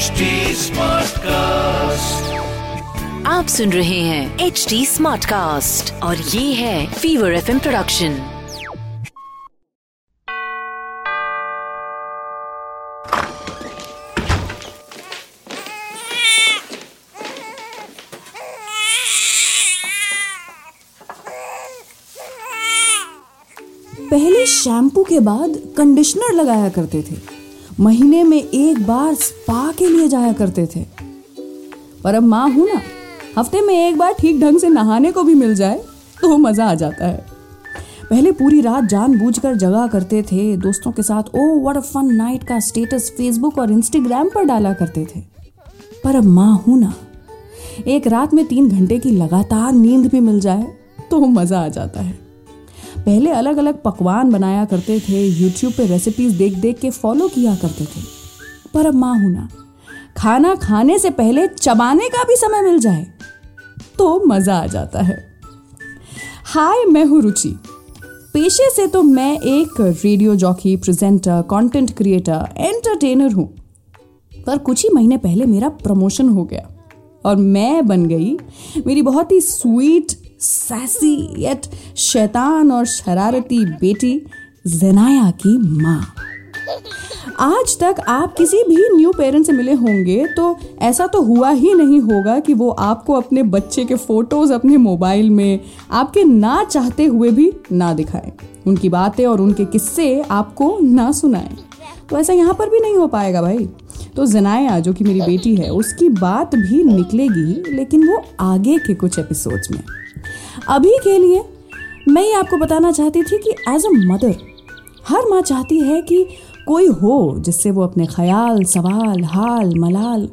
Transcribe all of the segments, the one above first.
HD Smartcast. आप सुन रहे हैं एच डी स्मार्ट कास्ट और ये है फीवर एफ़ प्रोडक्शन पहले शैम्पू के बाद कंडीशनर लगाया करते थे महीने में एक बार स्पा के लिए जाया करते थे। पर अब माँ हूँ ना, हफ़्ते में एक बार ठीक ढंग से नहाने को भी मिल जाए तो मज़ा आ जाता है। पहले पूरी रात जानबूझकर जगा करते थे, दोस्तों के साथ oh what a fun night का स्टेटस फेसबुक और इंस्टाग्राम पर डाला करते थे। पर अब माँ हूँ ना, एक रात में तीन घंटे की लगातार नींद भी मिल जाए तो मज़ा आ जाता है। पहले अलग अलग पकवान बनाया करते थे यूट्यूब पे रेसिपीज़ देख देख के फॉलो किया करते थे। पर अब माँ हूँ ना, खाना खाने से पहले चबाने का भी समय मिल जाए तो मज़ा आ जाता है। हाय, मैं हूँ रुचि। पेशे से तो मैं एक radio jockey presenter content creator entertainer हूँ। पर कुछ ही महीने पहले मेरा प्रमोशन हो गया और मैं बन गई मेरी बहुत ही स्वीट सैसी यट शैतान और शरारती बेटी जनाया की माँ। आज तक आप किसी भी न्यू पेरेंट से मिले होंगे तो ऐसा तो हुआ ही नहीं होगा कि वो आपको अपने बच्चे के फ़ोटोज़ अपने मोबाइल में आपके ना चाहते हुए भी ना दिखाएँ। उनकी बातें और उनके किस्से आपको ना सुनाएँ। तो ऐसा यहाँ पर भी नहीं हो पाएगा भाई। तो जनाया जो कि मेरी बेटी है, उसकी बात भी निकलेगी, लेकिन वो आगे के कुछ एपिसोड्स में। अभी के लिए मैं ये आपको बताना चाहती थी कि एज अ मदर हर माँ चाहती है कि कोई हो जिससे वो अपने ख्याल, सवाल, हाल, मलाल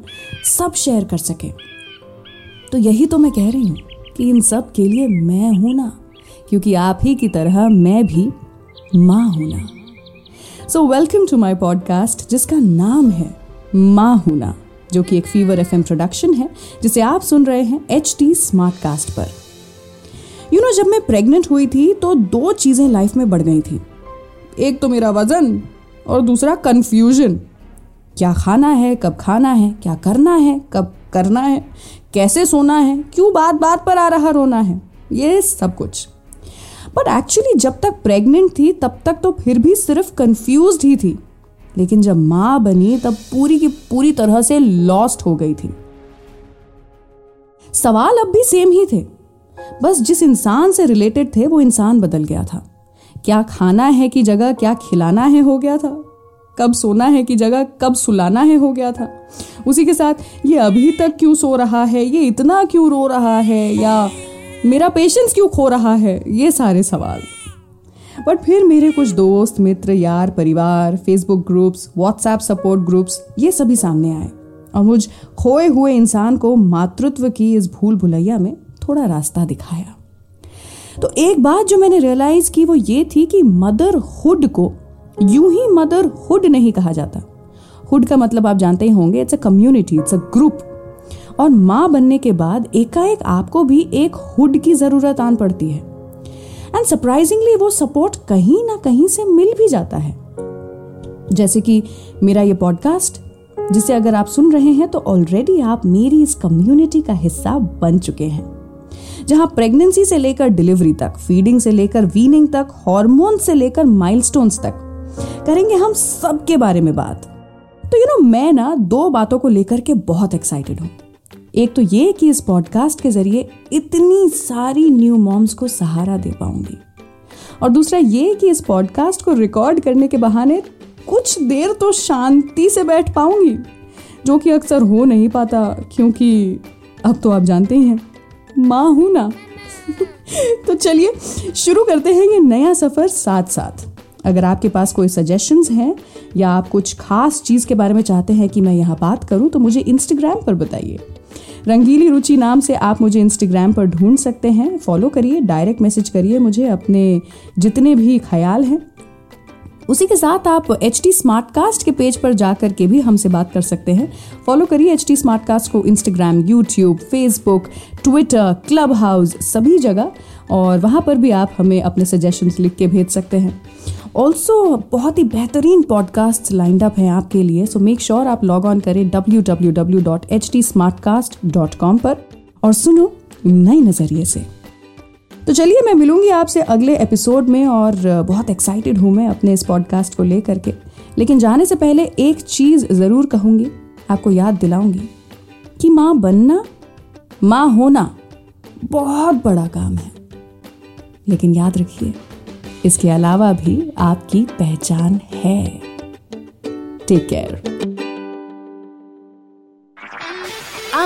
सब शेयर कर सके। तो यही तो मैं कह रही हूँ कि इन सब के लिए मैं हूँ ना, क्योंकि आप ही की तरह मैं भी माँ हूँ ना। So welcome to my podcast जिसका नाम है माँ हूँ ना, जो कि एक फीवर एफ़ प्रोडक्शन है, जिसे आप सुन रहे हैं एच टी स्मार्ट कास्ट पर। यू नो जब मैं प्रेग्नेंट हुई थी तो दो चीज़ें लाइफ में बढ़ गई थी। एक तो मेरा वज़न और दूसरा कन्फ्यूज़न क्या खाना है, कब खाना है, क्या करना है, कब करना है, कैसे सोना है, क्यों बात बात पर आ रहा रोना है, ये सब कुछ। बट एक्चुअली जब तक प्रेग्नेंट थी, तब तक तो फिर भी सिर्फ़ कन्फ्यूज़ ही थी। लेकिन जब माँ बनी, तब पूरी की पूरी तरह से लॉस्ट हो गई थी। सवाल अब भी सेम ही थे। बस जिस इंसान से रिलेटेड थे, वो इंसान बदल गया था। क्या खाना है की जगह, क्या खिलाना है हो गया था। कब सोना है की जगह, कब सुलाना है हो गया था। उसी के साथ, ये अभी तक क्यों सो रहा है, ये इतना क्यों रो रहा है, या मेरा पेशेंस क्यों खो रहा है, ये सारे सवाल। बट फिर मेरे कुछ दोस्त, मित्र, यार, परिवार Facebook groups WhatsApp support groups ये सभी सामने आए। और मुझ खोए हुए इंसान को मातृत्व की इस भूल भुलैया में थोड़ा रास्ता दिखाया। तो एक बात जो मैंने रियलाइज़ की वो ये थी कि मदरहुड को यूँ ही मदरहुड नहीं कहा जाता। हुड का मतलब आप जानते ही होंगे it's a community it's a group और माँ बनने के बाद एकाएक आपको भी एक हुड की ज़रूरत आन पड़ती है। एंड सरप्राइजिंगली वो सपोर्ट कहीं ना कहीं से मिल भी जाता है। जैसे कि मेरा ये पॉडकास्ट जिसे अगर आप सुन रहे हैं तो ऑलरेडी आप मेरी इस कम्युनिटी का हिस्सा बन चुके हैं। जहाँ प्रेगनेंसी से लेकर डिलीवरी तक फीडिंग से लेकर वीनिंग तक हार्मोन से लेकर माइलस्टोन्स तक करेंगे हम सब के बारे में बात। तो यू नो मैं ना दो बातों को लेकर के बहुत एक्साइटेड हूँ। एक तो ये कि इस पॉडकास्ट के ज़रिए इतनी सारी न्यू मॉम्स को सहारा दे पाऊँगी। और दूसरा ये कि इस पॉडकास्ट को रिकॉर्ड करने के बहाने कुछ देर तो शांति से बैठ पाऊँगी, जो कि अक्सर हो नहीं पाता, क्योंकि अब तो आप जानते ही हैं। माँ हूँ ना। तो चलिए, शुरू करते हैं ये नया सफ़र साथ साथ अगर आपके पास कोई सजेशंस हैं या आप कुछ खास चीज़ के बारे में चाहते हैं कि मैं यहाँ बात करूँ तो मुझे इंस्टाग्राम पर बताइए। रंगीली रुचि नाम से आप मुझे इंस्टाग्राम पर ढूंढ सकते हैं। फॉलो करिए डायरेक्ट मैसेज करिए मुझे अपने जितने भी ख्याल हैं। उसी के साथ आप एच टी कास्ट के पेज पर जा करके भी हमसे बात कर सकते हैं। फॉलो करिए एच टी कास्ट को Instagram YouTube Facebook Twitter clubhouse सभी जगह। और वहाँ पर भी आप हमें अपने सजेशंस लिख के भेज सकते हैं। ऑल्सो बहुत ही बेहतरीन पॉडकास्ट लाइंड अप हैं आपके लिए। सो मेक श्योर आप लॉग ऑन करें www.htsmartcast.com पर। और सुनो नए नज़रिए से। तो चलिए मैं मिलूँगी आपसे अगले एपिसोड में और बहुत एक्साइटेड हूँ मैं अपने इस पॉडकास्ट को लेकर के। लेकिन जाने से पहले एक चीज़ ज़रूर कहूँगी, आपको याद दिलाऊँगी कि माँ बनना, माँ होना बहुत बड़ा काम है। लेकिन याद रखिए, इसके अलावा भी आपकी पहचान है। Take care